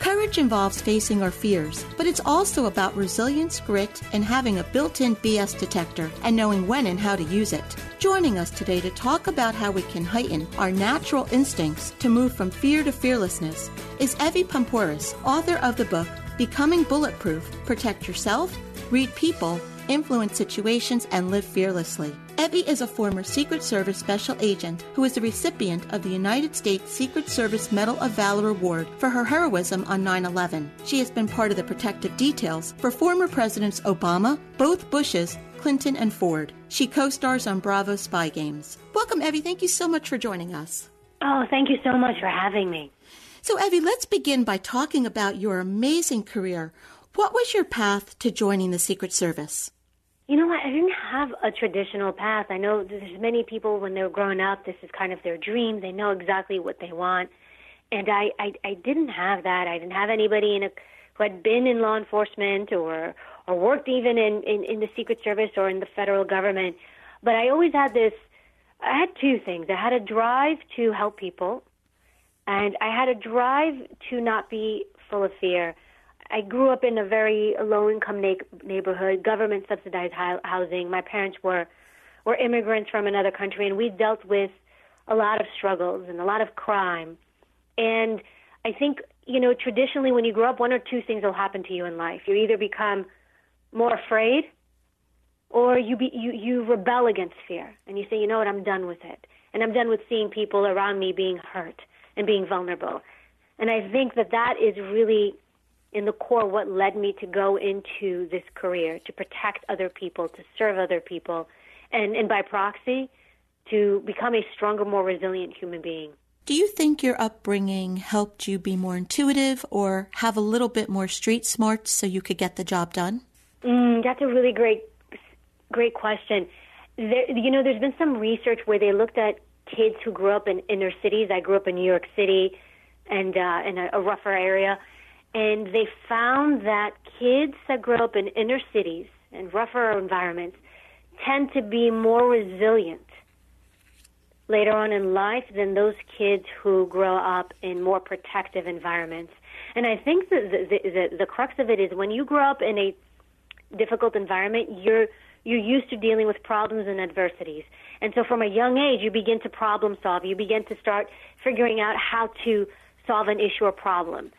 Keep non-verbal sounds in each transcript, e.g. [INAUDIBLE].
Courage involves facing our fears, but it's also about resilience, grit, and having a built in BS detector and knowing when and how to use it. Joining us today to talk about how we can heighten our natural instincts to move from fear to fearlessness is Evy Poumpouras, author of the book Becoming Bulletproof Protect Yourself, Read People, Influence Situations, and Live Fearlessly. Evy is a former Secret Service Special Agent who is the recipient of the United States Secret Service Medal of Valor Award for her heroism on 9 11. She has been part of the protective details for former Presidents Obama, both Bushes, Clinton, and Ford. She co stars on Bravo Spy Games. Welcome, Evy. Thank you so much for joining us. Oh, thank you so much for having me. So, Evy, let's begin by talking about your amazing career. What was your path to joining the Secret Service? You know what? I didn't have a traditional path. I know there's many people when they're growing up, this is kind of their dream. They know exactly what they want. And I, I, I didn't have that. I didn't have anybody in a, who had been in law enforcement or, or worked even in, in, in the Secret Service or in the federal government. But I always had this, I had two things. I had a drive to help people, and I had a drive to not be full of fear. I grew up in a very low income na- neighborhood, government subsidized housing. My parents were were immigrants from another country, and we dealt with a lot of struggles and a lot of crime. And I think you know traditionally, when you grow up, one or two things will happen to you in life. You either become more afraid, or you be you you rebel against fear, and you say, you know what, I'm done with it, and I'm done with seeing people around me being hurt and being vulnerable. And I think that that is really in the core what led me to go into this career to protect other people, to serve other people, and, and by proxy, to become a stronger, more resilient human being. Do you think your upbringing helped you be more intuitive or have a little bit more street smarts so you could get the job done? Mm, that's a really great, great question. There, you know, there's been some research where they looked at kids who grew up in inner cities. I grew up in New York City and uh, in a, a rougher area and they found that kids that grow up in inner cities and rougher environments tend to be more resilient later on in life than those kids who grow up in more protective environments. And I think that the, the, the, the crux of it is when you grow up in a difficult environment, you're you're used to dealing with problems and adversities. And so from a young age, you begin to problem solve. You begin to start figuring out how to solve an issue or problem.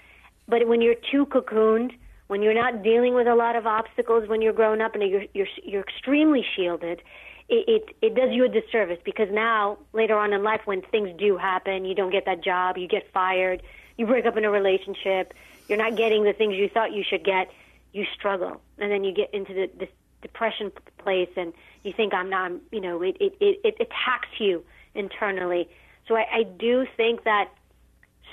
But when you're too cocooned, when you're not dealing with a lot of obstacles when you're grown up and you're you're, you're extremely shielded, it, it it does you a disservice because now later on in life when things do happen, you don't get that job, you get fired, you break up in a relationship, you're not getting the things you thought you should get, you struggle, and then you get into the this depression place and you think I'm not, you know, it it it, it attacks you internally. So I, I do think that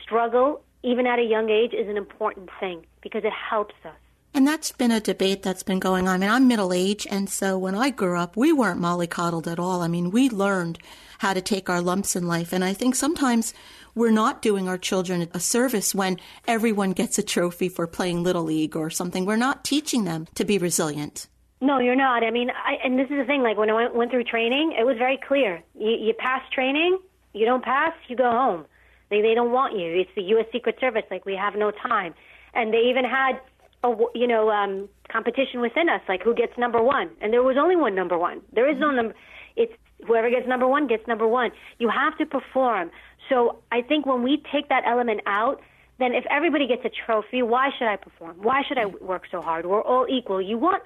struggle even at a young age, is an important thing because it helps us. And that's been a debate that's been going on. I mean, I'm middle age, and so when I grew up, we weren't mollycoddled at all. I mean, we learned how to take our lumps in life. And I think sometimes we're not doing our children a service when everyone gets a trophy for playing Little League or something. We're not teaching them to be resilient. No, you're not. I mean, I, and this is the thing. Like when I went, went through training, it was very clear. You, you pass training, you don't pass, you go home. They they don't want you. It's the U.S. Secret Service. Like we have no time, and they even had a you know um, competition within us, like who gets number one. And there was only one number one. There is no number. It's whoever gets number one gets number one. You have to perform. So I think when we take that element out, then if everybody gets a trophy, why should I perform? Why should I work so hard? We're all equal. You want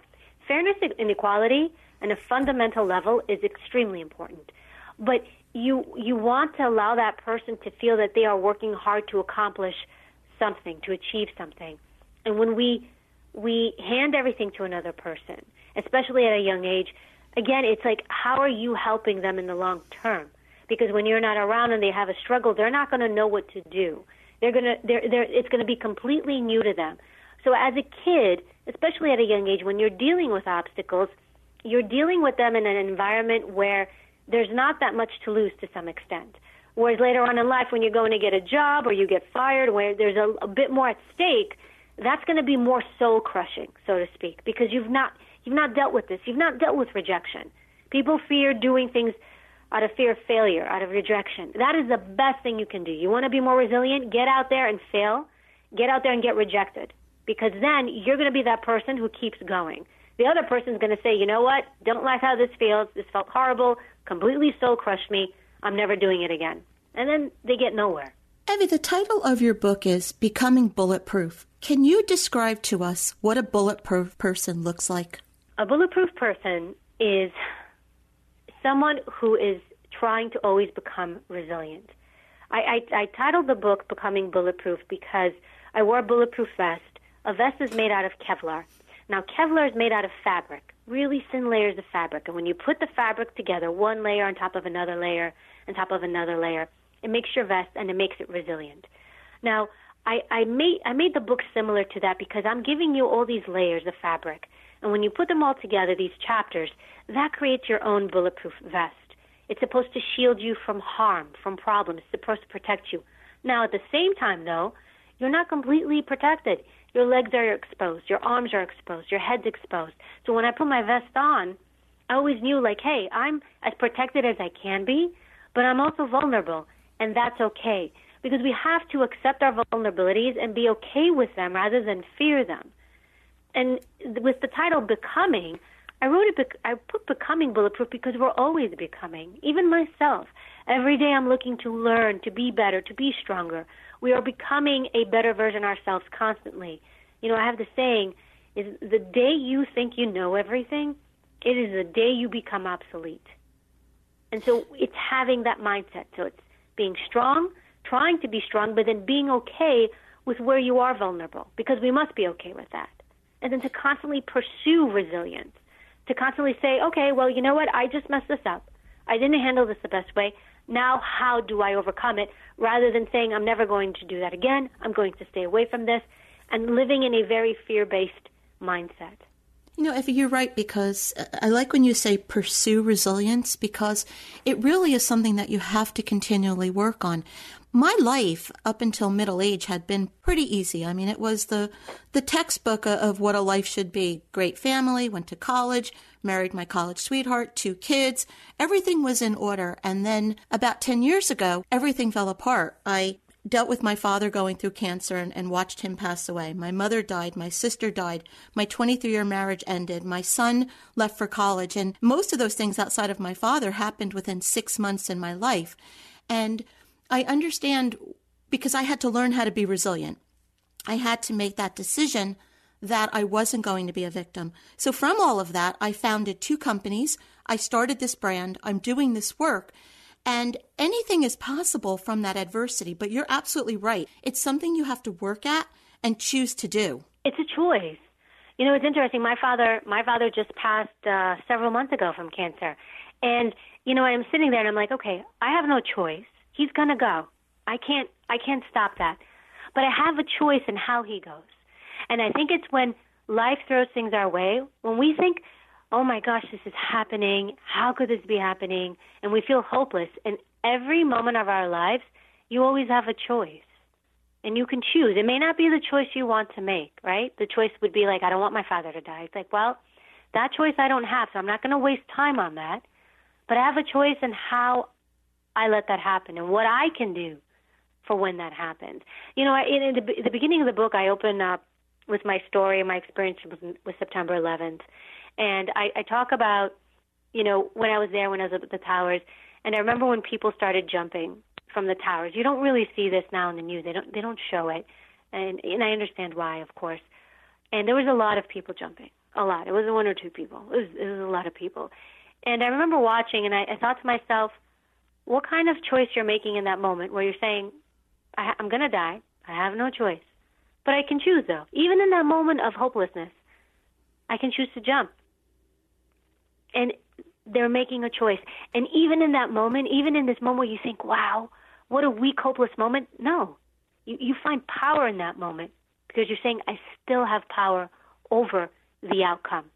fairness and equality on a fundamental level is extremely important. But you you want to allow that person to feel that they are working hard to accomplish something, to achieve something. And when we we hand everything to another person, especially at a young age, again, it's like how are you helping them in the long term? Because when you're not around and they have a struggle, they're not going to know what to do. They're going to they're, they're it's going to be completely new to them. So as a kid, especially at a young age when you're dealing with obstacles, you're dealing with them in an environment where there's not that much to lose to some extent. Whereas later on in life, when you're going to get a job or you get fired, where there's a, a bit more at stake, that's going to be more soul crushing, so to speak, because you've not you've not dealt with this. You've not dealt with rejection. People fear doing things out of fear of failure, out of rejection. That is the best thing you can do. You want to be more resilient? Get out there and fail. Get out there and get rejected, because then you're going to be that person who keeps going. The other person's going to say, you know what? Don't like how this feels. This felt horrible. Completely soul crushed me. I'm never doing it again. And then they get nowhere. Evy, the title of your book is Becoming Bulletproof. Can you describe to us what a bulletproof person looks like? A bulletproof person is someone who is trying to always become resilient. I, I, I titled the book Becoming Bulletproof because I wore a bulletproof vest. A vest is made out of Kevlar. Now, Kevlar is made out of fabric, really thin layers of fabric. And when you put the fabric together, one layer on top of another layer, on top of another layer, it makes your vest and it makes it resilient. Now, I, I made I made the book similar to that because I'm giving you all these layers of fabric, and when you put them all together, these chapters, that creates your own bulletproof vest. It's supposed to shield you from harm, from problems. It's supposed to protect you. Now, at the same time, though, you're not completely protected. Your legs are exposed, your arms are exposed, your head's exposed. So when I put my vest on, I always knew, like, hey, I'm as protected as I can be, but I'm also vulnerable, and that's okay because we have to accept our vulnerabilities and be okay with them rather than fear them. And with the title Becoming, I wrote it, I put Becoming Bulletproof because we're always becoming, even myself. Every day I'm looking to learn, to be better, to be stronger. We are becoming a better version ourselves constantly. You know, I have the saying, is the day you think you know everything, it is the day you become obsolete. And so it's having that mindset. So it's being strong, trying to be strong, but then being okay with where you are vulnerable, because we must be okay with that. And then to constantly pursue resilience, to constantly say, okay, well, you know what? I just messed this up. I didn't handle this the best way. Now, how do I overcome it? Rather than saying, I'm never going to do that again, I'm going to stay away from this, and living in a very fear based mindset. You know, Evy, you're right because uh, I like when you say pursue resilience because it really is something that you have to continually work on. My life up until middle age had been pretty easy. I mean, it was the the textbook of what a life should be. Great family, went to college, married my college sweetheart, two kids. Everything was in order. And then about 10 years ago, everything fell apart. I dealt with my father going through cancer and, and, watched him pass away. My mother died. My sister died. My 23 year marriage ended. My son left for college. And most of those things outside of my father happened within six months in my life. And I understand because I had to learn how to be resilient. I had to make that decision that I wasn't going to be a victim. So from all of that, I founded two companies. I started this brand. I'm doing this work. And anything is possible from that adversity, but you're absolutely right. It's something you have to work at and choose to do. It's a choice. You know, it's interesting. My father, my father just passed uh, several months ago from cancer, and you know, I'm sitting there and I'm like, okay, I have no choice. He's gonna go. I can't, I can't stop that. But I have a choice in how he goes, and I think it's when life throws things our way when we think oh my gosh, this is happening. How could this be happening? And we feel hopeless. And every moment of our lives, you always have a choice. And you can choose. It may not be the choice you want to make, right? The choice would be like, I don't want my father to die. It's like, well, that choice I don't have, so I'm not going to waste time on that. But I have a choice in how I let that happen and what I can do for when that happens. You know, in the, the beginning of the book, I open up with my story, my experience with, with September 11th, and I, I talk about, you know, when I was there, when I was at the towers, and I remember when people started jumping from the towers. You don't really see this now in the news. They don't they don't show it, and and I understand why, of course. And there was a lot of people jumping, a lot. It wasn't one or two people. It was it was a lot of people, and I remember watching, and I, I thought to myself, what kind of choice you're making in that moment where you're saying, I, I'm going to die. I have no choice. But I can choose, though. Even in that moment of hopelessness, I can choose to jump. And they're making a choice. And even in that moment, even in this moment where you think, wow, what a weak, hopeless moment, no. You, you find power in that moment because you're saying, I still have power over the outcome.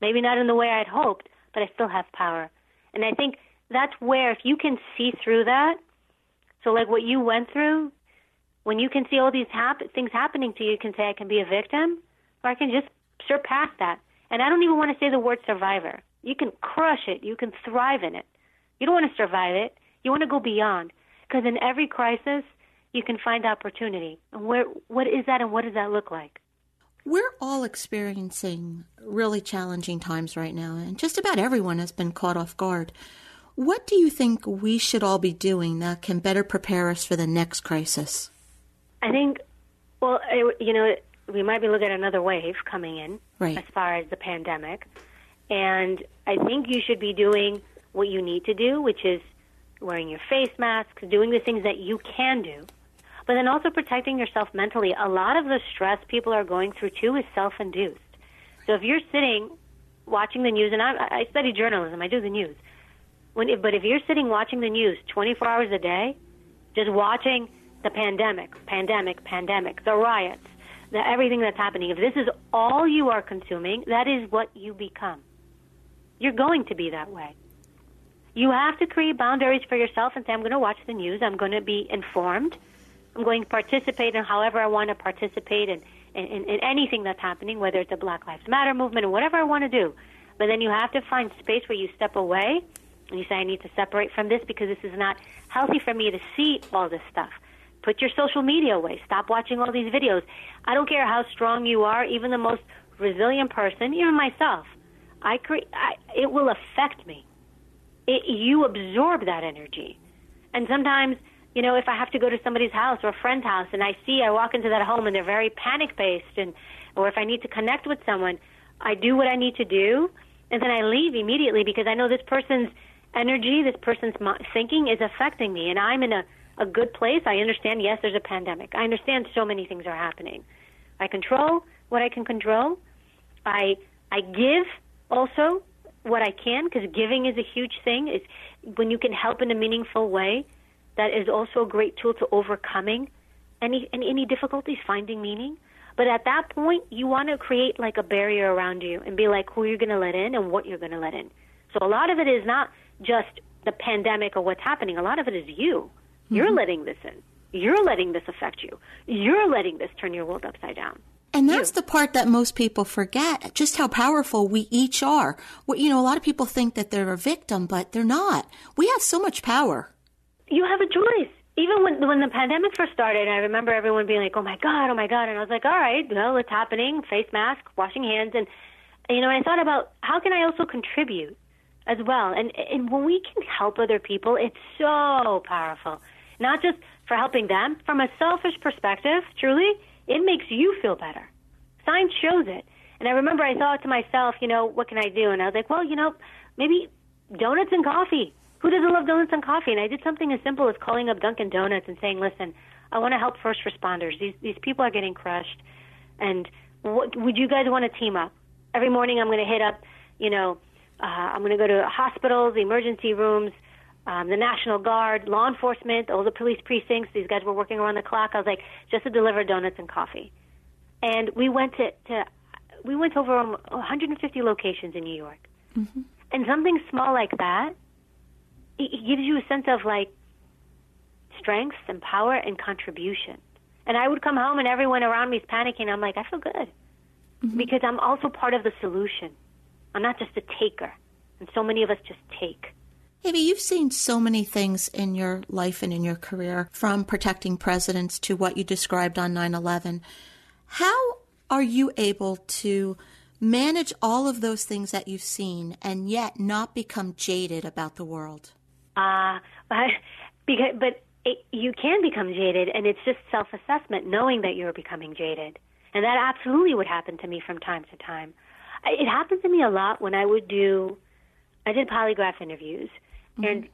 Maybe not in the way I'd hoped, but I still have power. And I think that's where, if you can see through that, so like what you went through, when you can see all these hap- things happening to you, you can say, I can be a victim, or I can just surpass that. And I don't even want to say the word survivor. You can crush it, you can thrive in it. You don't want to survive it, you want to go beyond. Because in every crisis, you can find opportunity. And where, what is that, and what does that look like? We're all experiencing really challenging times right now, and just about everyone has been caught off guard. What do you think we should all be doing that can better prepare us for the next crisis? I think, well, you know, we might be looking at another wave coming in right. as far as the pandemic. And I think you should be doing what you need to do, which is wearing your face masks, doing the things that you can do but then also protecting yourself mentally. A lot of the stress people are going through too is self-induced. So if you're sitting watching the news, and I, I study journalism, I do the news. When, but if you're sitting watching the news 24 hours a day, just watching the pandemic, pandemic, pandemic, the riots, the everything that's happening, if this is all you are consuming, that is what you become. You're going to be that way. You have to create boundaries for yourself and say, I'm going to watch the news. I'm going to be informed. I'm going to participate in however I want to participate in, in, in, in anything that's happening, whether it's a Black Lives Matter movement or whatever I want to do. But then you have to find space where you step away and you say, I need to separate from this because this is not healthy for me to see all this stuff. Put your social media away. Stop watching all these videos. I don't care how strong you are, even the most resilient person, even myself. I create. I, it will affect me. It, you absorb that energy, and sometimes you know, if I have to go to somebody's house or a friend's house and I see, I walk into that home and they're very panic based, and or if I need to connect with someone, I do what I need to do, and then I leave immediately because I know this person's energy, this person's thinking is affecting me, and I'm in a a good place. I understand. Yes, there's a pandemic. I understand so many things are happening. I control what I can control. I I give also what I can because giving is a huge thing. Is when you can help in a meaningful way that is also a great tool to overcoming any any difficulties, finding meaning. But at that point, you want to create like a barrier around you and be like who you're going to let in and what you're going to let in. So a lot of it is not just the pandemic or what's happening. A lot of it is you. Mm-hmm. You're letting this in. You're letting this affect you. You're letting this turn your world upside down. And that's you. the part that most people forget, just how powerful we each are. Well, you know, a lot of people think that they're a victim, but they're not. We have so much power you have a choice. Even when when the pandemic first started, I remember everyone being like, "Oh my god, oh my god," and I was like, "All right, well, it's happening. Face mask, washing hands, and you know." And I thought about how can I also contribute as well, and and when we can help other people, it's so powerful. Not just for helping them, from a selfish perspective, truly, it makes you feel better. Science shows it. And I remember I thought to myself, you know, what can I do? And I was like, well, you know, maybe donuts and coffee who doesn't love donuts and coffee? And I did something as simple as calling up Dunkin' Donuts and saying, "Listen, I want to help first responders. These these people are getting crushed, and what, would you guys want to team up? Every morning, I'm going to hit up, you know, uh, I'm going to go to hospitals, emergency rooms." Um, the National Guard, law enforcement, all the police precincts. These guys were working around the clock. I was like, just to deliver donuts and coffee. And we went to, to we went over 150 locations in New York. Mm-hmm. And something small like that it gives you a sense of like strength and power and contribution. And I would come home and everyone around me is panicking. I'm like, I feel good mm-hmm. because I'm also part of the solution. I'm not just a taker. And so many of us just take. Evy, you've seen so many things in your life and in your career, from protecting presidents to what you described on 9 11. How are you able to manage all of those things that you've seen and yet not become jaded about the world? Uh, because, but it, you can become jaded, and it's just self assessment, knowing that you're becoming jaded. And that absolutely would happen to me from time to time. It happened to me a lot when I would do, I did polygraph interviews. Mm-hmm. And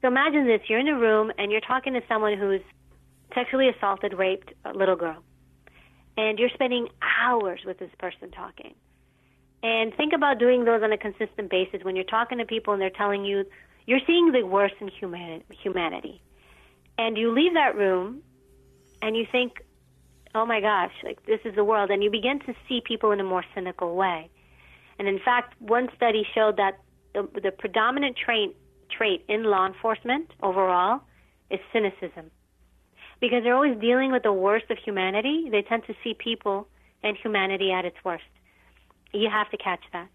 so imagine this you're in a room and you're talking to someone who's sexually assaulted, raped a little girl. And you're spending hours with this person talking. And think about doing those on a consistent basis when you're talking to people and they're telling you you're seeing the worst in humanity. And you leave that room and you think, oh my gosh, like this is the world. And you begin to see people in a more cynical way. And in fact, one study showed that the, the predominant trait, trait in law enforcement overall is cynicism. Because they're always dealing with the worst of humanity, they tend to see people and humanity at its worst. You have to catch that.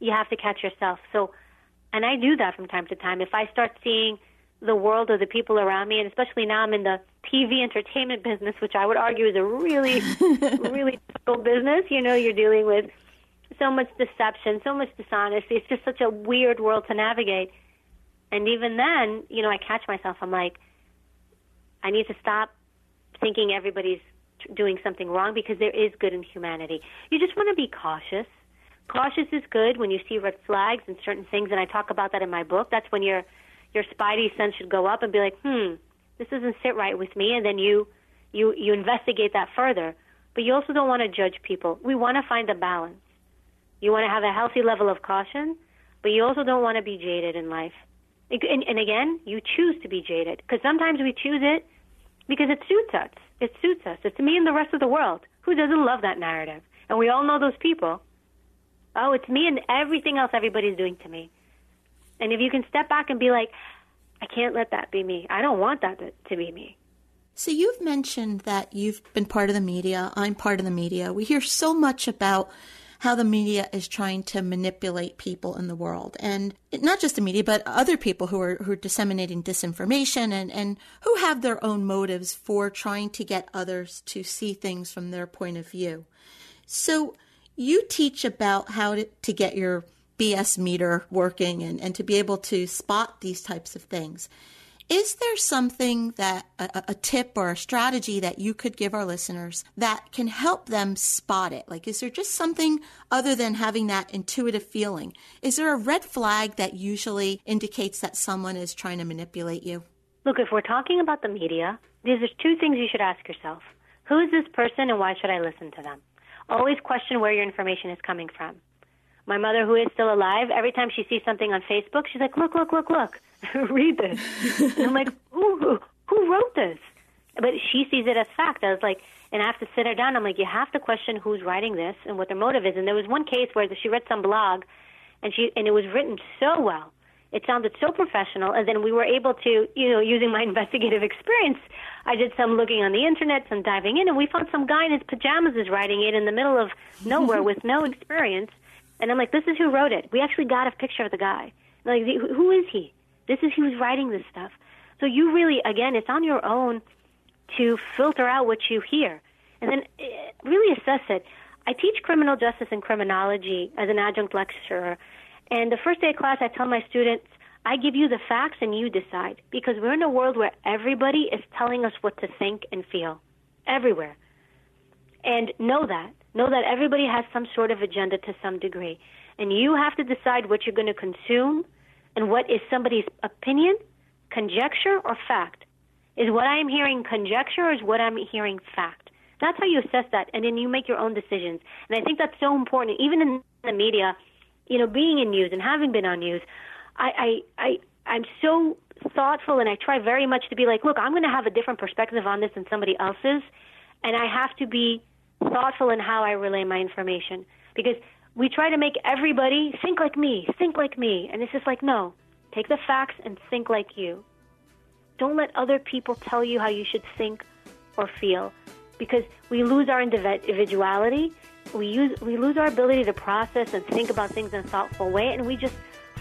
You have to catch yourself. So, and I do that from time to time. If I start seeing the world or the people around me, and especially now I'm in the TV entertainment business, which I would argue is a really, [LAUGHS] really difficult business. You know, you're dealing with so much deception, so much dishonesty. It's just such a weird world to navigate. And even then, you know, I catch myself. I'm like, I need to stop thinking everybody's doing something wrong because there is good in humanity. You just want to be cautious. Cautious is good when you see red flags and certain things, and I talk about that in my book. That's when your your spidey sense should go up and be like, hmm, this doesn't sit right with me, and then you you you investigate that further. But you also don't want to judge people. We want to find a balance. You want to have a healthy level of caution, but you also don't want to be jaded in life. And, and again, you choose to be jaded because sometimes we choose it because it suits us. It suits us. It's me and the rest of the world. Who doesn't love that narrative? And we all know those people. Oh, it's me and everything else everybody's doing to me. And if you can step back and be like, I can't let that be me. I don't want that to, to be me. So you've mentioned that you've been part of the media. I'm part of the media. We hear so much about how the media is trying to manipulate people in the world. And not just the media, but other people who are, who are disseminating disinformation and, and who have their own motives for trying to get others to see things from their point of view. So you teach about how to, to get your BS meter working and, and to be able to spot these types of things. Is there something that a, a, tip or a strategy that you could give our listeners that can help them spot it? Like, is there just something other than having that intuitive feeling? Is there a red flag that usually indicates that someone is trying to manipulate you? Look, if we're talking about the media, these are two things you should ask yourself. Who is this person and why should I listen to them? Always question where your information is coming from. My mother, who is still alive, every time she sees something on Facebook, she's like, look, look, look, look, [LAUGHS] read this. and I'm like, [LAUGHS] who, who, who wrote this? But she sees it as fact. I was like, and I have to sit her down. I'm like, you have to question who's writing this and what their motive is. And there was one case where she read some blog, and she and it was written so well. It sounded so professional, and then we were able to, you know, using my [LAUGHS] investigative experience, I did some looking on the internet, some diving in, and we found some guy in his pajamas is writing it in the middle of nowhere with no experience and I'm like, this is who wrote it. We actually got a picture of the guy. Like, who is he? This is who's writing this stuff. So you really, again, it's on your own to filter out what you hear and then eh, really assess it. I teach criminal justice and criminology as an adjunct lecturer. And the first day of class, I tell my students, I give you the facts and you decide. Because we're in a world where everybody is telling us what to think and feel. Everywhere. And know that. Know that everybody has some sort of agenda to some degree. And you have to decide what you're going to consume and what is somebody's opinion, conjecture, or fact. Is what I am hearing conjecture or is what I'm hearing fact? That's how you assess that, and then you make your own decisions. And I think that's so important, even in the media. You know, being in news and having been on news, I, I, I I'm so thoughtful, and I try very much to be like, look, I'm going to have a different perspective on this than somebody else's, and I have to be thoughtful in how I relay my information because we try to make everybody think like me, think like me, and it's just like no, take the facts and think like you. Don't let other people tell you how you should think or feel because we lose our individuality. We, use, we lose our ability to process and think about things in a thoughtful way, and we just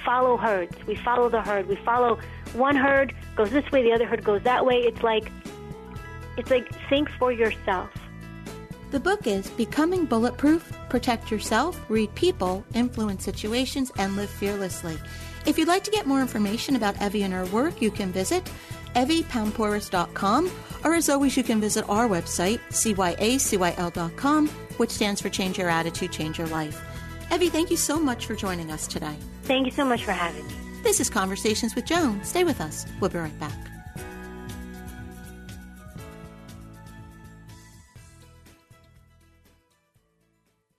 follow herds. We follow the herd. We follow one herd goes this way, the other herd goes that way. It's like it's like think for yourself. The book is Becoming Bulletproof Protect Yourself, Read People, Influence Situations, and Live Fearlessly. If you'd like to get more information about Evy and her work, you can visit evypoumpouras.com, or as always, you can visit our website, cyacyl.com, which stands for Change Your Attitude, Change Your Life. Evy, thank you so much for joining us today. Thank you so much for having me. This is Conversations with Joan. Stay with us. We'll be right back.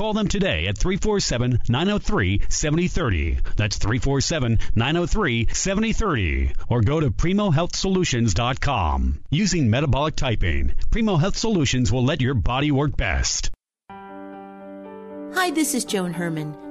Call them today at 347 903 7030. That's 347 903 7030. Or go to PrimoHealthSolutions.com. Using metabolic typing, Primo Health Solutions will let your body work best. Hi, this is Joan Herman.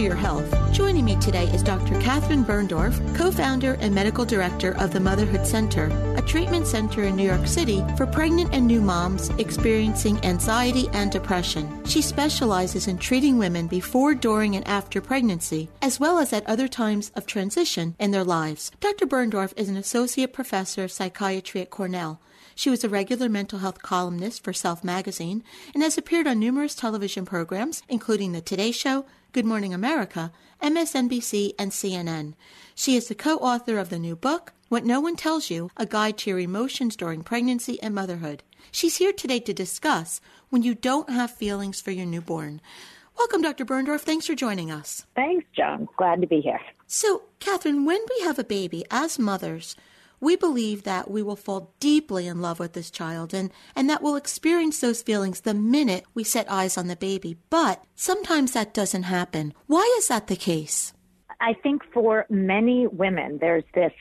Your Health. Joining me today is Dr. Catherine Birndorf, co founder and medical director of the Motherhood Center, a treatment center in New York City for pregnant and new moms experiencing anxiety and depression. She specializes in treating women before, during, and after pregnancy, as well as at other times of transition in their lives. Dr. Birndorf is an associate professor of psychiatry at Cornell. She was a regular mental health columnist for Self magazine and has appeared on numerous television programs, including The Today Show, Good Morning America, MSNBC, and CNN. She is the co author of the new book, What No One Tells You A Guide to Your Emotions During Pregnancy and Motherhood. She's here today to discuss when you don't have feelings for your newborn. Welcome, Dr. Birndorf. Thanks for joining us. Thanks, Joan. Glad to be here. So, Catherine, when we have a baby, as mothers, we believe that we will fall deeply in love with this child and, and that we'll experience those feelings the minute we set eyes on the baby. But sometimes that doesn't happen. Why is that the case? I think for many women, there's this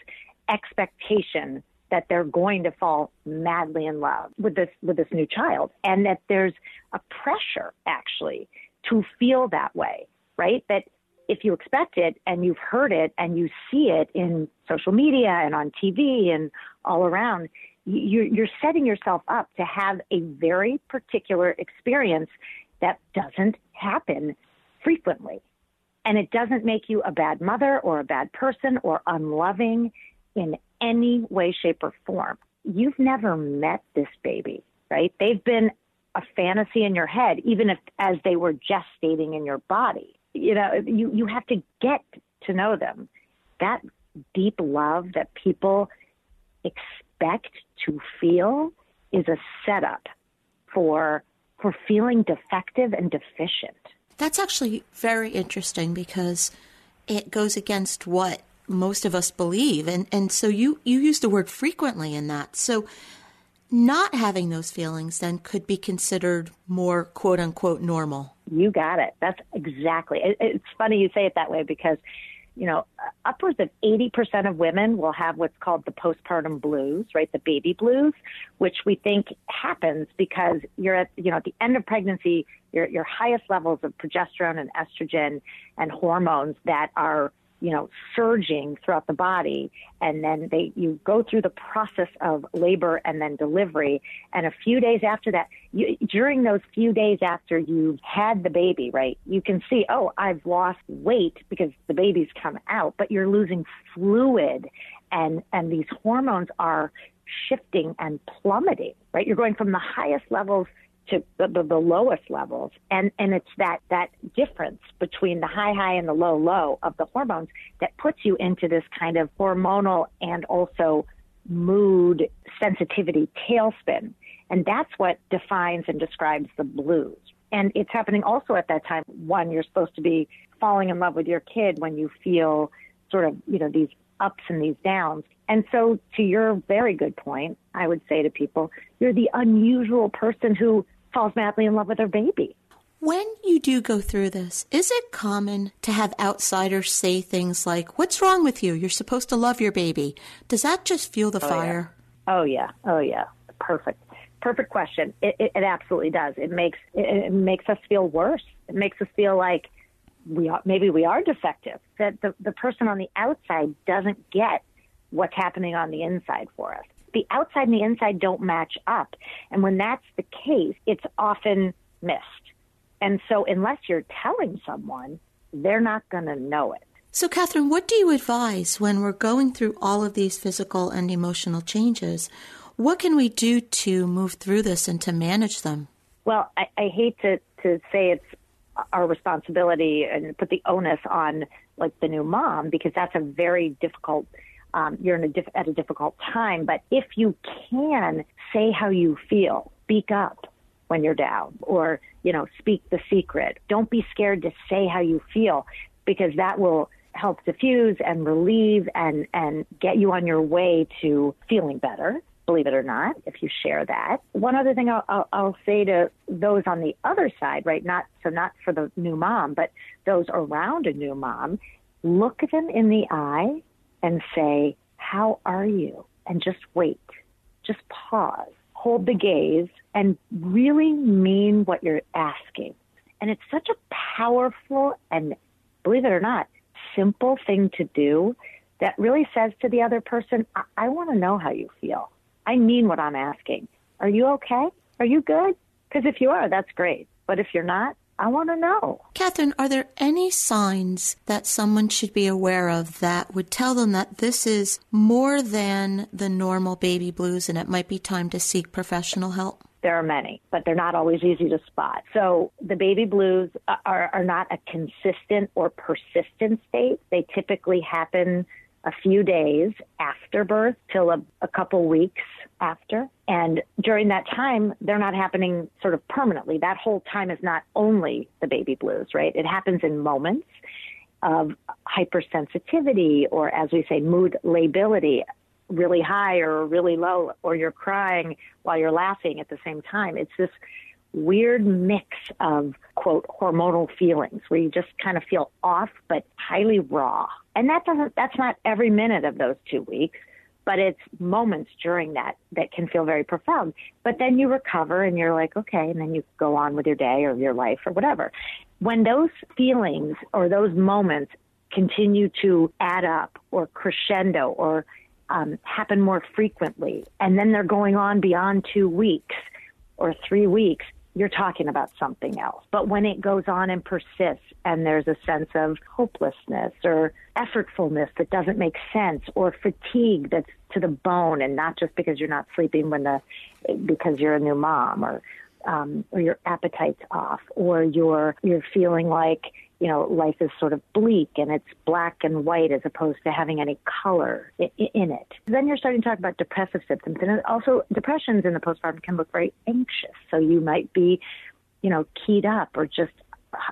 expectation that they're going to fall madly in love with this with this new child and that there's a pressure actually to feel that way right that if you expect it and you've heard it and you see it in social media and on TV and all around, you're, setting yourself up to have a very particular experience that doesn't happen frequently. And it doesn't make you a bad mother or a bad person or unloving in any way, shape, or form. You've never met this baby, right? They've been a fantasy in your head, even if as they were gestating in your body you know, you, you have to get to know them. That deep love that people expect to feel is a setup for for feeling defective and deficient. That's actually very interesting because it goes against what most of us believe and and so you you use the word frequently in that. So not having those feelings then could be considered more quote unquote normal. You got it. That's exactly. It, it's funny you say it that way because, you know, upwards of 80% of women will have what's called the postpartum blues, right? The baby blues, which we think happens because you're at, you know, at the end of pregnancy, your, your highest levels of progesterone and estrogen and hormones that are you know, surging throughout the body. And then they, you go through the process of labor and then delivery. And a few days after that, you, during those few days after you've had the baby, right, you can see, oh, I've lost weight because the baby's come out, but you're losing fluid and, and these hormones are shifting and plummeting, right? You're going from the highest levels to the, the, lowest levels. And, and it's that, that difference between the high, high and the low, low of the hormones that puts you into this kind of hormonal and also mood sensitivity tailspin. And that's what defines and describes the blues. And it's happening also at that time. One, you're supposed to be falling in love with your kid when you feel sort of, you know, these ups and these downs. And so, to your very good point, I would say to people, you're the unusual person who falls madly in love with her baby. When you do go through this, is it common to have outsiders say things like, What's wrong with you? You're supposed to love your baby. Does that just fuel the oh, fire? Yeah. Oh, yeah. Oh, yeah. Perfect. Perfect question. It, it, it absolutely does. It makes it, it makes us feel worse. It makes us feel like we are, maybe we are defective. That the, the person on the outside doesn't get what's happening on the inside for us the outside and the inside don't match up. And when that's the case, it's often missed. And so, unless you're telling someone, they're not going to know it. So, Catherine, what do you advise when we're going through all of these physical and emotional changes? What can we do to move through this and to manage them? Well, I, I hate to, to say it's our responsibility and put the onus on like the new mom because that's a very difficult um, you're in a diff- at a difficult time. But if you can say how you feel, speak up when you're down, or you know, speak the secret. Don't be scared to say how you feel because that will help diffuse and relieve and and get you on your way to feeling better believe it or not, if you share that. One other thing I'll, I'll, I'll, say to those on the other side, right? Not so not for the new mom, but those around a new mom, look them in the eye and say, How are you? And just wait. Just pause. Hold the gaze and really mean what you're asking. And it's such a powerful and, believe it or not, simple thing to do that really says to the other person, I, I want to know how you feel. I mean what I'm asking. Are you okay? Are you good? Because if you are, that's great. But if you're not, I want to know. Catherine, are there any signs that someone should be aware of that would tell them that this is more than the normal baby blues and it might be time to seek professional help? There are many, but they're not always easy to spot. So the baby blues are, are not a consistent or persistent state. They typically happen a few days after birth till a, a couple weeks after. And during that time, they're not happening sort of permanently. That whole time is not only the baby blues, right? It happens in moments of hypersensitivity or, as we say, mood lability, really high or really low, or you're crying while you're laughing at the same time. It's this weird mix of quote hormonal feelings where you just kind of feel off but highly raw. And that doesn't that's not every minute of those 2 weeks, but it's moments during that that can feel very profound. But then you recover and you're like, okay, and then you go on with your day or your life or whatever. When those feelings or those moments continue to add up or crescendo or um, happen more frequently, and then they're going on beyond two weeks or three weeks, you're talking about something else. But when it goes on and persists and there's a sense of hopelessness or effortfulness that doesn't make sense or fatigue that's to the bone and not just because you're not sleeping when the because you're a new mom or um, or your appetite's off or you're you're feeling like you know, life is sort of bleak and it's black and white as opposed to having any color in, it. Then you're starting to talk about depressive symptoms. And also, depressions in the postpartum can look very anxious. So you might be, you know, keyed up or just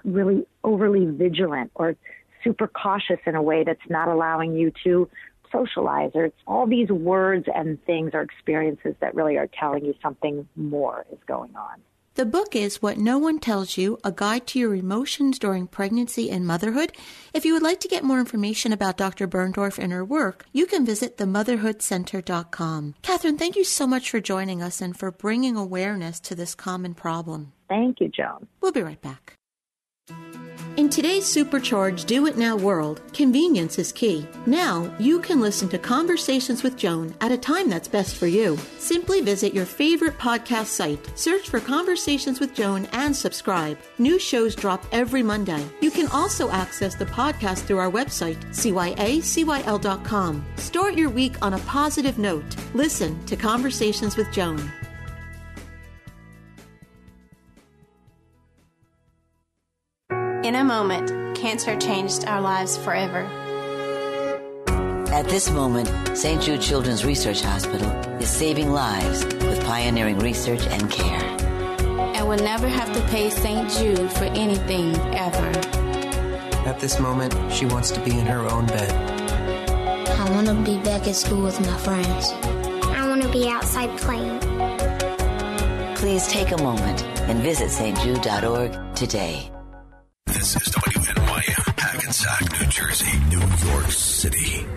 really overly vigilant or super cautious in a way that's not allowing you to socialize or it's all these words and things or experiences that really are telling you something more is going on. The book is What No One Tells You A Guide to Your Emotions During Pregnancy and Motherhood. If you would like to get more information about Dr. Birndorf and her work, you can visit themotherhoodcenter.com. Catherine, thank you so much for joining us and for bringing awareness to this common problem. Thank you, Joan. We'll be right back. In today's supercharged do it now world, convenience is key. Now, you can listen to Conversations with Joan at a time that's best for you. Simply visit your favorite podcast site, search for Conversations with Joan, and subscribe. New shows drop every Monday. You can also access the podcast through our website, cyacyl.com. Start your week on a positive note. Listen to Conversations with Joan. In a moment, cancer changed our lives forever. At this moment, St. Jude Children's Research Hospital is saving lives with pioneering research and care. And will never have to pay St. Jude for anything ever. At this moment, she wants to be in her own bed. I want to be back at school with my friends. I want to be outside playing. Please take a moment and visit stjude.org today. This is WNYM, Hackensack, New Jersey, New York City.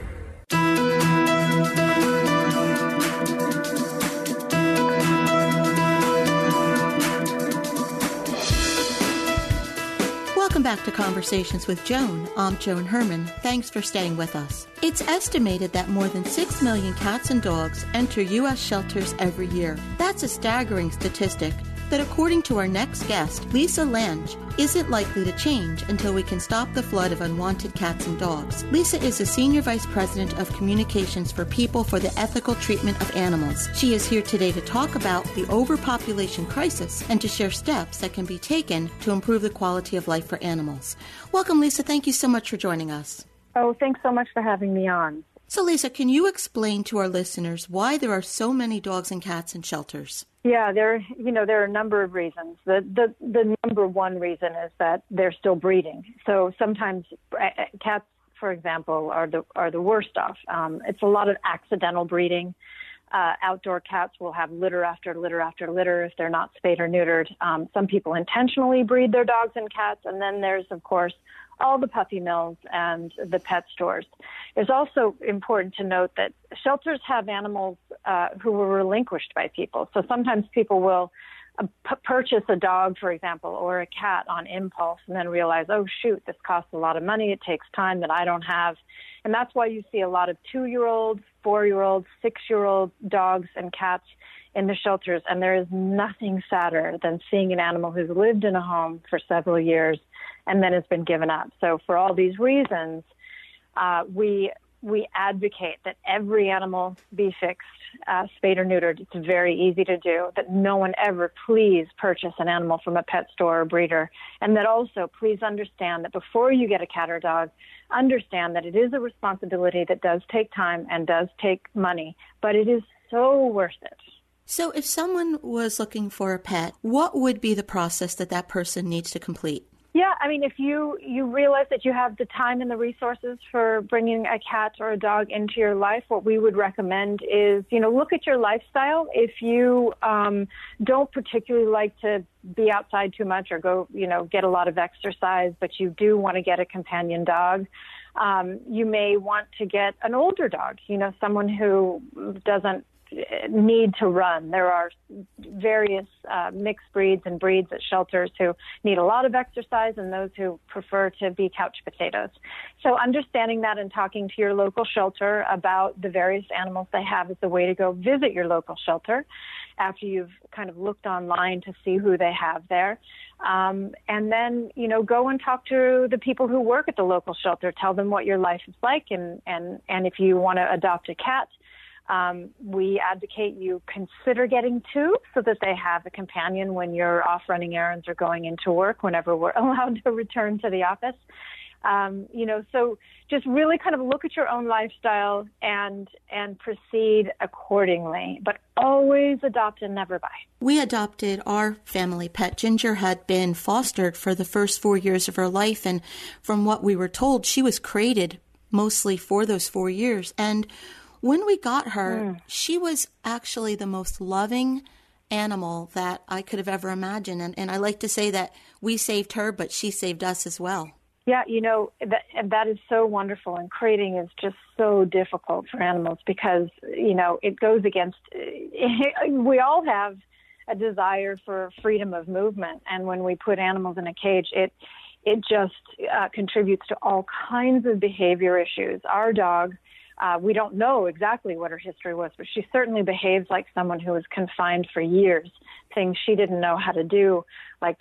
Welcome back to Conversations with Joan. I'm Joan Herman. Thanks for staying with us. It's estimated that more than 6 million cats and dogs enter U.S. shelters every year. That's a staggering statistic that, according to our next guest, Lisa Lange, isn't likely to change until we can stop the flood of unwanted cats and dogs. Lisa is the Senior Vice President of Communications for People for the Ethical Treatment of Animals. She is here today to talk about the overpopulation crisis and to share steps that can be taken to improve the quality of life for animals. Welcome, Lisa. Thank you so much for joining us. Oh, thanks so much for having me on. So, Lisa, can you explain to our listeners why there are so many dogs and cats in shelters? Yeah, there you know there are a number of reasons. The the the number one reason is that they're still breeding. So sometimes uh, cats, for example, are the are the worst off. Um, it's a lot of accidental breeding. Uh, outdoor cats will have litter after litter after litter if they're not spayed or neutered. Um, some people intentionally breed their dogs and cats, and then there's of course all the puppy mills and the pet stores. It's also important to note that shelters have animals uh, who were relinquished by people. So sometimes people will uh, p- purchase a dog, for example, or a cat on impulse and then realize, oh, shoot, this costs a lot of money. It takes time that I don't have. And that's why you see a lot of two year olds, four year olds, six year old dogs and cats in the shelters. And there is nothing sadder than seeing an animal who's lived in a home for several years and then has been given up. So for all these reasons, uh, we we advocate that every animal be fixed, uh, spayed or neutered. It's very easy to do. That no one ever please purchase an animal from a pet store or breeder, and that also please understand that before you get a cat or dog, understand that it is a responsibility that does take time and does take money, but it is so worth it. So, if someone was looking for a pet, what would be the process that that person needs to complete? Yeah, I mean, if you you realize that you have the time and the resources for bringing a cat or a dog into your life, what we would recommend is, you know, look at your lifestyle. If you um, don't particularly like to be outside too much or go, you know, get a lot of exercise, but you do want to get a companion dog, um, you may want to get an older dog. You know, someone who doesn't need to run. There are various uh, mixed breeds and breeds at shelters who need a lot of exercise and those who prefer to be couch potatoes. So understanding that and talking to your local shelter about the various animals they have is the way to go. Visit your local shelter after you've kind of looked online to see who they have there. Um, and then, you know, go and talk to the people who work at the local shelter. Tell them what your life is like and, and, and if you want to adopt a cat, um, we advocate you consider getting two so that they have a companion when you're off running errands or going into work whenever we're [LAUGHS] allowed to return to the office. Um, you know, so just really kind of look at your own lifestyle and and proceed accordingly, but always adopt and never buy. We adopted our family pet. Ginger had been fostered for the first four years of her life, and from what we were told, she was created mostly for those four years. And when we got her, mm. she was actually the most loving animal that I could have ever imagined. And, and I like to say that we saved her, but she saved us as well. Yeah, you know, that, that is so wonderful. And crating is just so difficult for animals because, you know, it goes against, [LAUGHS] we all have a desire for freedom of movement. And when we put animals in a cage, it, it just uh, contributes to all kinds of behavior issues. Our dog, uh, we don't know exactly what her history was, but she certainly behaves like someone who was confined for years. Things she didn't know how to do, like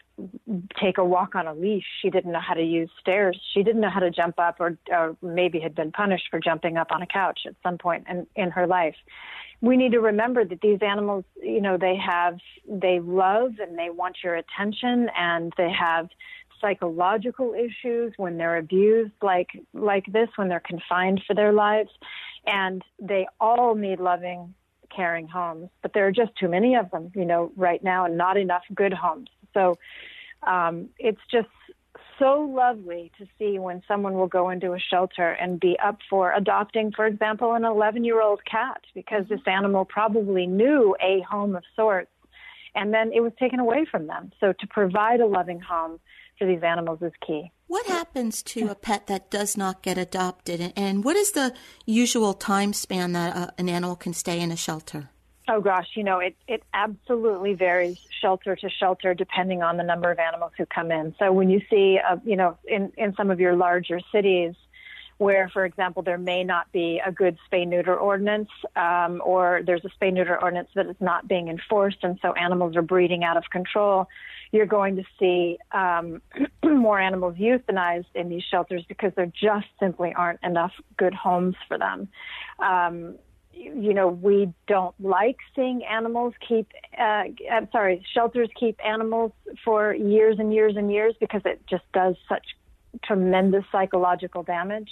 take a walk on a leash. She didn't know how to use stairs. She didn't know how to jump up, or, or maybe had been punished for jumping up on a couch at some point in, in her life we need to remember that these animals, you know, they have, they love and they want your attention and they have psychological issues when they're abused like, like this, when they're confined for their lives. And they all need loving, caring homes, but there are just too many of them, you know, right now and not enough good homes. So, um, it's just so lovely to see when someone will go into a shelter and be up for adopting, for example, an 11 year old cat because this animal probably knew a home of sorts and then it was taken away from them. So to provide a loving home for these animals is key. What happens to a pet that does not get adopted, and what is the usual time span that uh, an animal can stay in a shelter? Oh gosh, you know, it, it absolutely varies shelter to shelter depending on the number of animals who come in. So when you see, uh, you know, in, in some of your larger cities where, for example, there may not be a good spay neuter ordinance um, or there's a spay neuter ordinance that is not being enforced and so animals are breeding out of control, you're going to see um, [CLEARS THROAT] more animals euthanized in these shelters because there just simply aren't enough good homes for them. Um, you know, we don't like seeing animals keep, uh, I'm sorry, shelters keep animals for years and years and years because it just does such tremendous psychological damage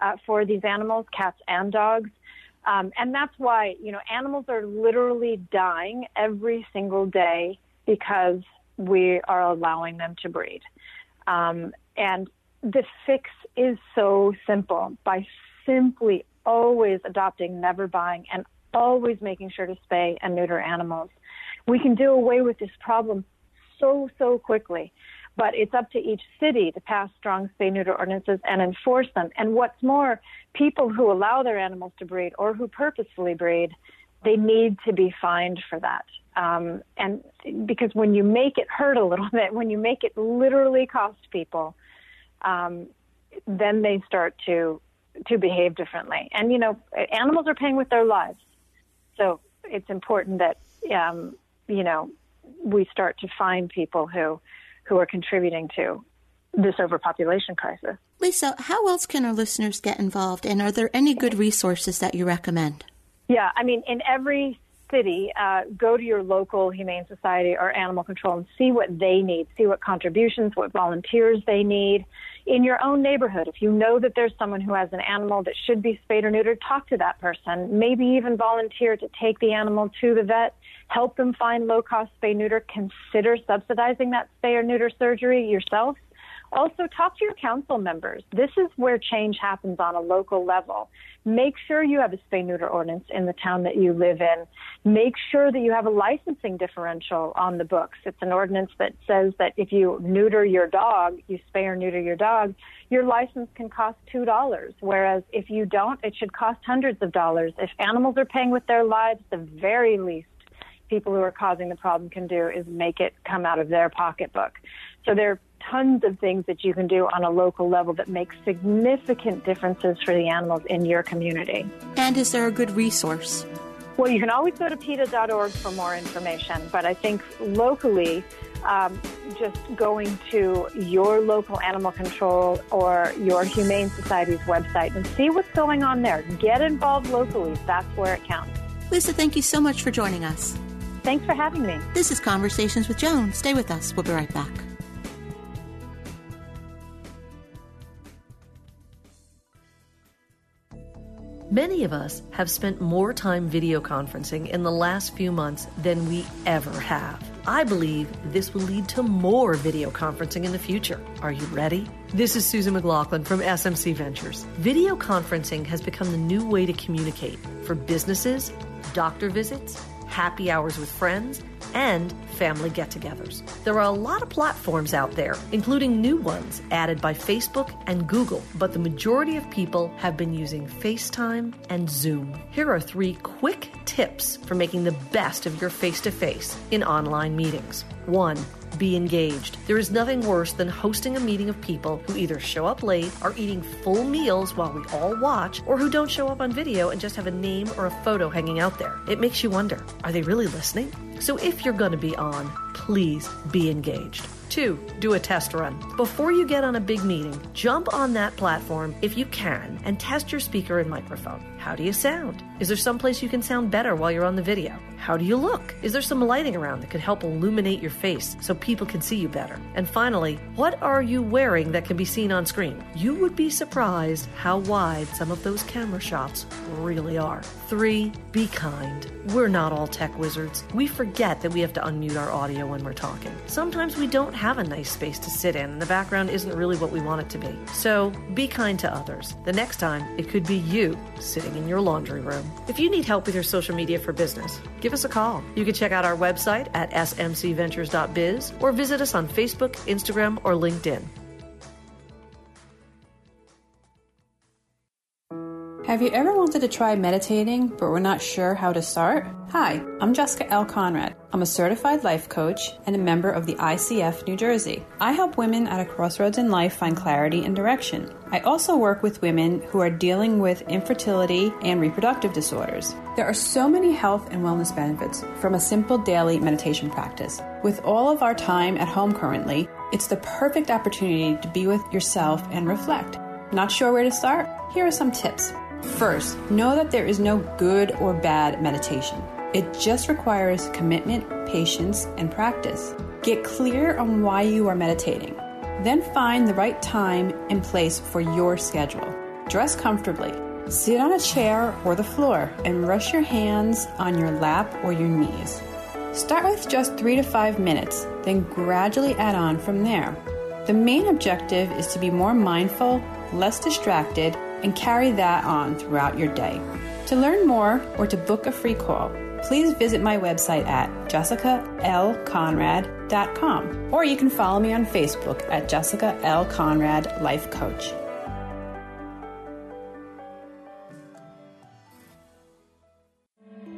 uh, for these animals, cats and dogs. Um, and that's why, you know, animals are literally dying every single day because we are allowing them to breed. Um, and the fix is so simple by simply always adopting, never buying, and always making sure to spay and neuter animals. We can do away with this problem so, so quickly. But it's up to each city to pass strong spay neuter ordinances and enforce them. And what's more, people who allow their animals to breed or who purposefully breed, they need to be fined for that. Um, and because when you make it hurt a little [LAUGHS] bit, when you make it literally cost people, um, then they start to to behave differently. And you know, animals are paying with their lives, so it's important that um, you know we start to find people who who are contributing to this overpopulation crisis. Lisa, how else can our listeners get involved, and are there any good resources that you recommend? Yeah, I mean, in every city, uh, go to your local humane society or animal control and see what they need, see what contributions, what volunteers they need in your own neighborhood, if you know that there's someone who has an animal that should be spayed or neutered, talk to that person. Maybe even volunteer to take the animal to the vet, help them find low cost spay neuter, consider subsidizing that spay or neuter surgery yourself. Also, talk to your council members. This is where change happens on a local level. Make sure you have a spay neuter ordinance in the town that you live in. Make sure that you have a licensing differential on the books. It's an ordinance that says that if you neuter your dog, you spay or neuter your dog, your license can cost $2. Whereas if you don't, it should cost hundreds of dollars. If animals are paying with their lives, the very least people who are causing the problem can do is make it come out of their pocketbook. So there tons of things that you can do on a local level that make significant differences for the animals in your community. And is there a good resource? Well, you can always go to PETA.org for more information, but I think locally, um, just going to your local animal control or your Humane Society's website and see what's going on there. Get involved locally. That's where it counts. Lisa, thank you so much for joining us. Thanks for having me. This is Conversations with Joan. Stay with us. We'll be right back. Many of us have spent more time video conferencing in the last few months than we ever have. I believe this will lead to more video conferencing in the future. Are you ready? This is Susan McLaughlin from SMC Ventures. Video conferencing has become the new way to communicate for businesses, doctor visits, happy hours with friends, and family get togethers. There are a lot of platforms out there, including new ones added by Facebook and Google, but the majority of people have been using FaceTime and Zoom. Here are three quick tips for making the best of your face to face in online meetings. One, be engaged. There is nothing worse than hosting a meeting of people who either show up late, are eating full meals while we all watch, or who don't show up on video and just have a name or a photo hanging out there. It makes you wonder are they really listening? So if you're going to be on, please be engaged. Two, do a test run. Before you get on a big meeting, jump on that platform if you can and test your speaker and microphone. How do you sound? Is there some place you can sound better while you're on the video? How do you look? Is there some lighting around that could help illuminate your face so people can see you better? And finally, what are you wearing that can be seen on screen? You would be surprised how wide some of those camera shots really are. Three, be kind. We're not all tech wizards. We forget that we have to unmute our audio when we're talking. Sometimes we don't have a nice space to sit in and the background isn't really what we want it to be. So be kind to others. The next time, it could be you sitting in your laundry room. If you need help with your social media for business, give us a call. You can check out our website at smcventures.biz or visit us on Facebook, Instagram, or LinkedIn. Have you ever wanted to try meditating but were not sure how to start? Hi, I'm Jessica L. Conrad. I'm a certified life coach and a member of the ICF New Jersey. I help women at a crossroads in life find clarity and direction. I also work with women who are dealing with infertility and reproductive disorders. There are so many health and wellness benefits from a simple daily meditation practice. With all of our time at home currently, it's the perfect opportunity to be with yourself and reflect. Not sure where to start? Here are some tips. First, know that there is no good or bad meditation. It just requires commitment, patience, and practice. Get clear on why you are meditating. Then find the right time and place for your schedule. Dress comfortably. Sit on a chair or the floor and rest your hands on your lap or your knees. Start with just three to five minutes, then gradually add on from there. The main objective is to be more mindful, less distracted, and carry that on throughout your day. To learn more or to book a free call, please visit my website at jessicalconrad.com or you can follow me on Facebook at Jessica L. Conrad Life Coach.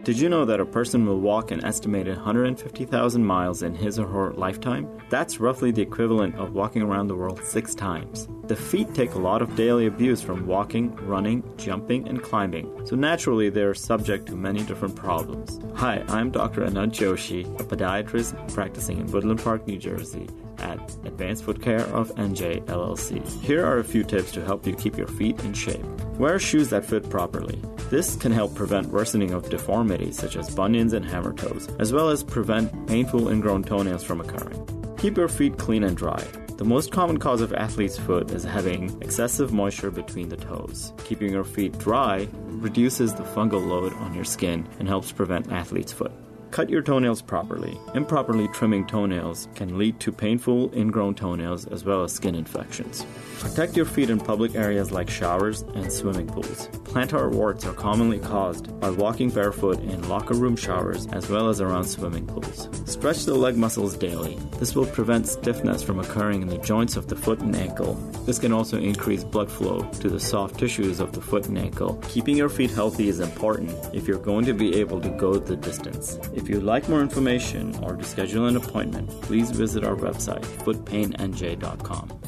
Did you know that a person will walk an estimated 150,000 miles in his or her lifetime? That's roughly the equivalent of walking around the world six times. The feet take a lot of daily abuse from walking, running, jumping, and climbing, so naturally they are subject to many different problems. Hi, I'm Dr. Anand Joshi, a podiatrist practicing in Woodland Park, New Jersey at Advanced Foot Care of NJ LLC. Here are a few tips to help you keep your feet in shape. Wear shoes that fit properly. This can help prevent worsening of deformities such as bunions and hammer toes, as well as prevent painful ingrown toenails from occurring. Keep your feet clean and dry. The most common cause of athlete's foot is having excessive moisture between the toes. Keeping your feet dry reduces the fungal load on your skin and helps prevent athlete's foot. Cut your toenails properly. Improperly trimming toenails can lead to painful ingrown toenails as well as skin infections. Protect your feet in public areas like showers and swimming pools. Plantar warts are commonly caused by walking barefoot in locker room showers as well as around swimming pools. Stretch the leg muscles daily. This will prevent stiffness from occurring in the joints of the foot and ankle. This can also increase blood flow to the soft tissues of the foot and ankle. Keeping your feet healthy is important if you're going to be able to go the distance. If you'd like more information or to schedule an appointment, please visit our website, footpainnj.com.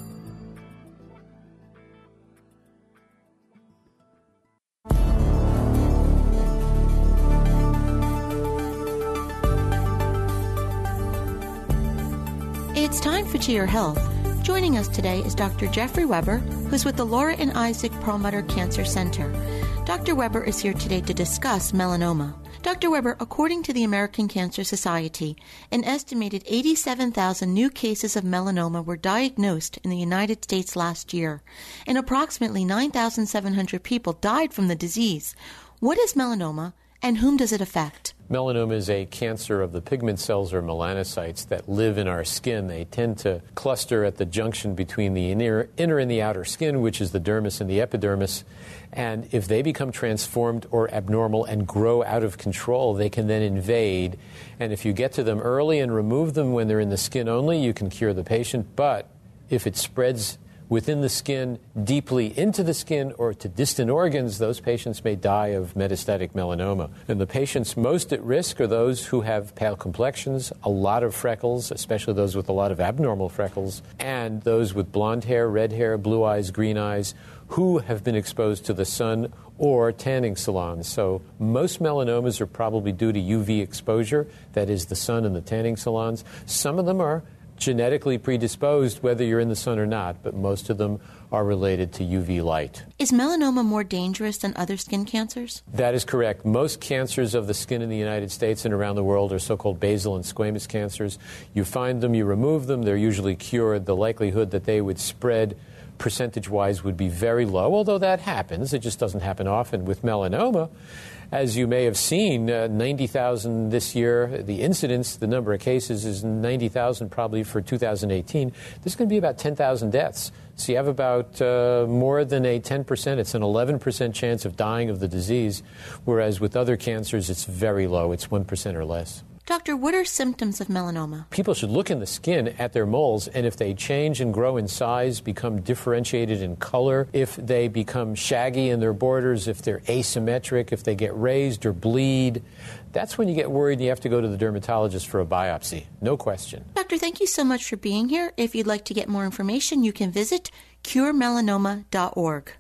It's time for To Your Health. Joining us today is Dr. Jeffrey Weber, who's with the Laura and Isaac Perlmutter Cancer Center. Dr. Weber is here today to discuss melanoma. Dr. Weber, according to the American Cancer Society, an estimated 87,000 new cases of melanoma were diagnosed in the United States last year, and approximately 9,700 people died from the disease. What is melanoma, and whom does it affect? Melanoma is a cancer of the pigment cells or melanocytes that live in our skin. They tend to cluster at the junction between the inner, inner and the outer skin, which is the dermis and the epidermis. And if they become transformed or abnormal and grow out of control, they can then invade. And if you get to them early and remove them when they're in the skin only, you can cure the patient. But if it spreads within the skin, deeply into the skin, or to distant organs, those patients may die of metastatic melanoma. And the patients most at risk are those who have pale complexions, a lot of freckles, especially those with a lot of abnormal freckles, and those with blonde hair, red hair, blue eyes, green eyes, who have been exposed to the sun or tanning salons. So most melanomas are probably due to UV exposure, that is, the sun and the tanning salons. Some of them are genetically predisposed, whether you're in the sun or not, but most of them are related to UV light. Is melanoma more dangerous than other skin cancers? That is correct. Most cancers of the skin in the United States and around the world are so called basal and squamous cancers. You find them, you remove them, they're usually cured. The likelihood that they would spread percentage wise would be very low, although that happens. It just doesn't happen often with melanoma. As you may have seen, uh, 90,000 this year. The incidence, the number of cases is 90,000 probably for 2018. There's going to be about 10,000 deaths. So you have about uh, more than a 10%, it's an 11% chance of dying of the disease, whereas with other cancers, it's very low. It's 1% or less. Doctor, what are symptoms of melanoma? People should look in the skin at their moles, and if they change and grow in size, become differentiated in color, if they become shaggy in their borders, if they're asymmetric, if they get raised or bleed, that's when you get worried and you have to go to the dermatologist for a biopsy. No question. Doctor, thank you so much for being here. If you'd like to get more information, you can visit curemelanoma.org.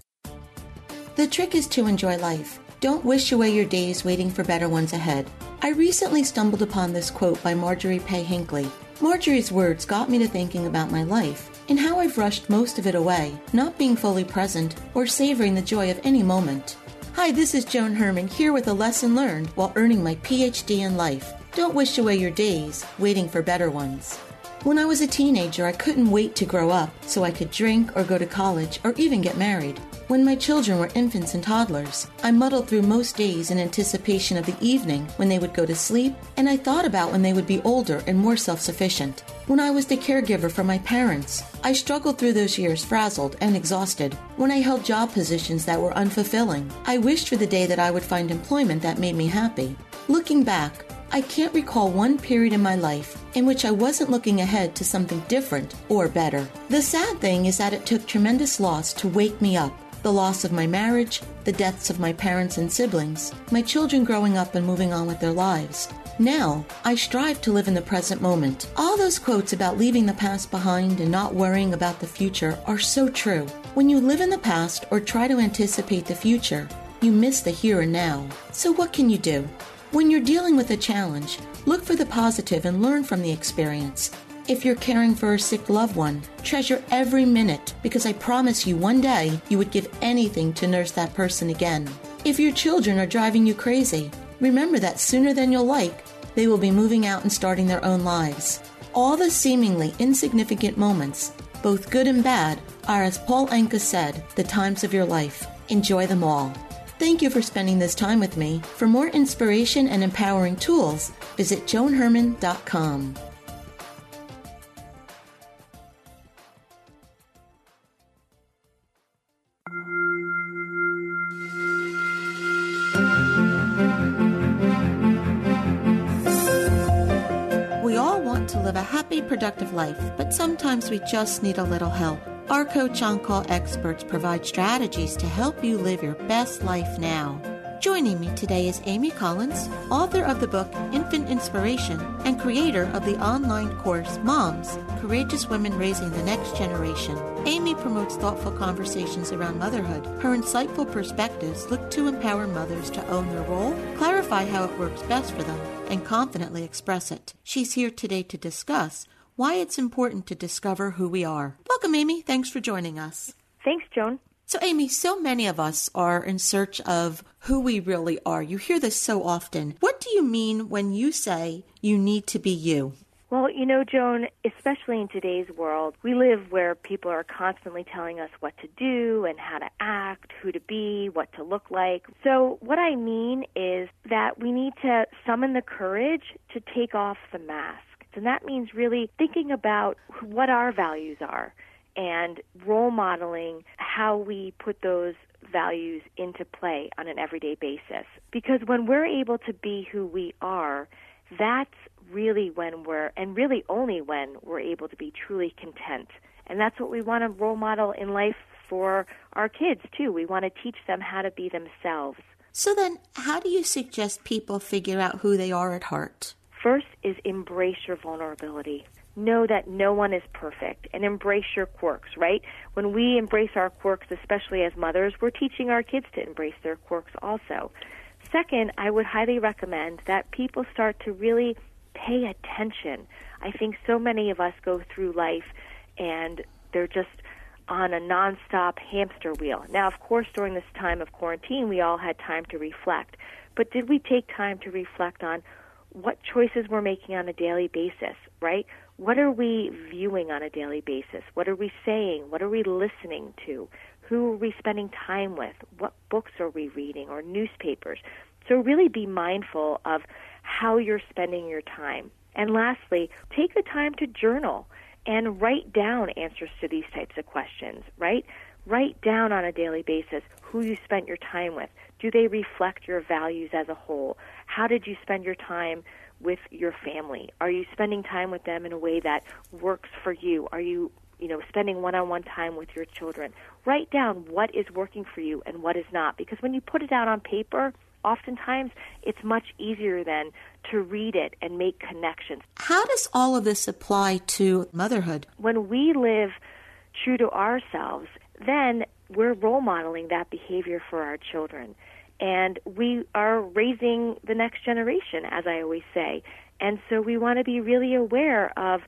The trick is to enjoy life. Don't wish away your days waiting for better ones ahead. I recently stumbled upon this quote by Marjorie Pay Hinckley. Marjorie's words got me to thinking about my life and how I've rushed most of it away, not being fully present or savoring the joy of any moment. Hi, this is Joan Herman here with a lesson learned while earning my PhD in life. Don't wish away your days waiting for better ones. When I was a teenager, I couldn't wait to grow up so I could drink or go to college or even get married. When my children were infants and toddlers, I muddled through most days in anticipation of the evening when they would go to sleep, and I thought about when they would be older and more self sufficient. When I was the caregiver for my parents, I struggled through those years frazzled and exhausted. When I held job positions that were unfulfilling, I wished for the day that I would find employment that made me happy. Looking back, I can't recall one period in my life in which I wasn't looking ahead to something different or better. The sad thing is that it took tremendous loss to wake me up the loss of my marriage, the deaths of my parents and siblings, my children growing up and moving on with their lives. Now, I strive to live in the present moment. All those quotes about leaving the past behind and not worrying about the future are so true. When you live in the past or try to anticipate the future, you miss the here and now. So, what can you do? When you're dealing with a challenge, look for the positive and learn from the experience. If you're caring for a sick loved one, treasure every minute because I promise you one day you would give anything to nurse that person again. If your children are driving you crazy, remember that sooner than you'll like, they will be moving out and starting their own lives. All the seemingly insignificant moments, both good and bad, are, as Paul Anka said, the times of your life. Enjoy them all. Thank you for spending this time with me. For more inspiration and empowering tools, visit joanherman.com. life, but sometimes we just need a little help. Our Coach On Call experts provide strategies to help you live your best life now. Joining me today is Amy Collins, author of the book Infant Inspiration and creator of the online course Moms Courageous Women Raising the Next Generation. Amy promotes thoughtful conversations around motherhood. Her insightful perspectives look to empower mothers to own their role, clarify how it works best for them, and confidently express it. She's here today to discuss why it's important to discover who we are. Welcome, Amy. Thanks for joining us. Thanks, Joan. So, Amy, so many of us are in search of who we really are. You hear this so often. What do you mean when you say you need to be you? Well, you know, Joan, especially in today's world, we live where people are constantly telling us what to do and how to act, who to be, what to look like. So, what I mean is that we need to summon the courage to take off the mask. And that means really thinking about what our values are and role modeling how we put those values into play on an everyday basis. Because when we're able to be who we are, that's really when we're, and really only when we're able to be truly content And that's what we want to role model in life for our kids, too. We want to teach them how to be themselves. So then, how do you suggest people figure out who they are at heart? First is embrace your vulnerability. Know that no one is perfect and embrace your quirks, right? When we embrace our quirks, especially as mothers, we're teaching our kids to embrace their quirks also. Second, I would highly recommend that people start to really pay attention. I think so many of us go through life and they're just on a nonstop hamster wheel. Now, of course, during this time of quarantine, we all had time to reflect. But did we take time to reflect on what choices we're making on a daily basis, right? What are we viewing on a daily basis? What are we saying? What are we listening to? Who are we spending time with? What books are we reading or newspapers? So really be mindful of how you're spending your time. And lastly, take the time to journal and write down answers to these types of questions, right? Write down on a daily basis who you spent your time with. Do they reflect your values as a whole? How did you spend your time with your family? Are you spending time with them in a way that works for you? Are you, you know, spending one-on-one time with your children? Write down what is working for you and what is not because when you put it out on paper, oftentimes it's much easier then to read it and make connections. How does all of this apply to motherhood? When we live true to ourselves, then we're role modeling that behavior for our children. And we are raising the next generation, as I always say. And so we want to be really aware of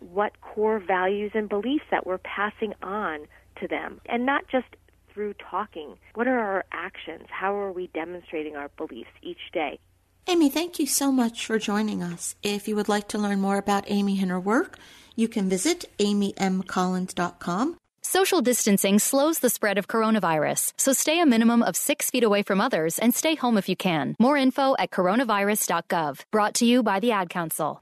what core values and beliefs that we're passing on to them, and not just through talking. What are our actions? How are we demonstrating our beliefs each day? Amy, thank you so much for joining us. If you would like to learn more about Amy and her work, you can visit amymcollins.com. Social distancing slows the spread of coronavirus, so stay a minimum of six feet away from others and stay home if you can. More info at coronavirus.gov. Brought to you by the Ad Council.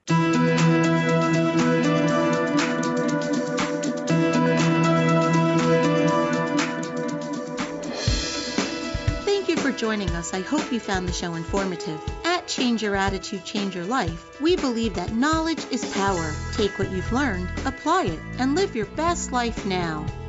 Thank you for joining us. I hope you found the show informative. Change Your Attitude, Change Your Life, we believe that knowledge is power. Take what you've learned, apply it, and live your best life now.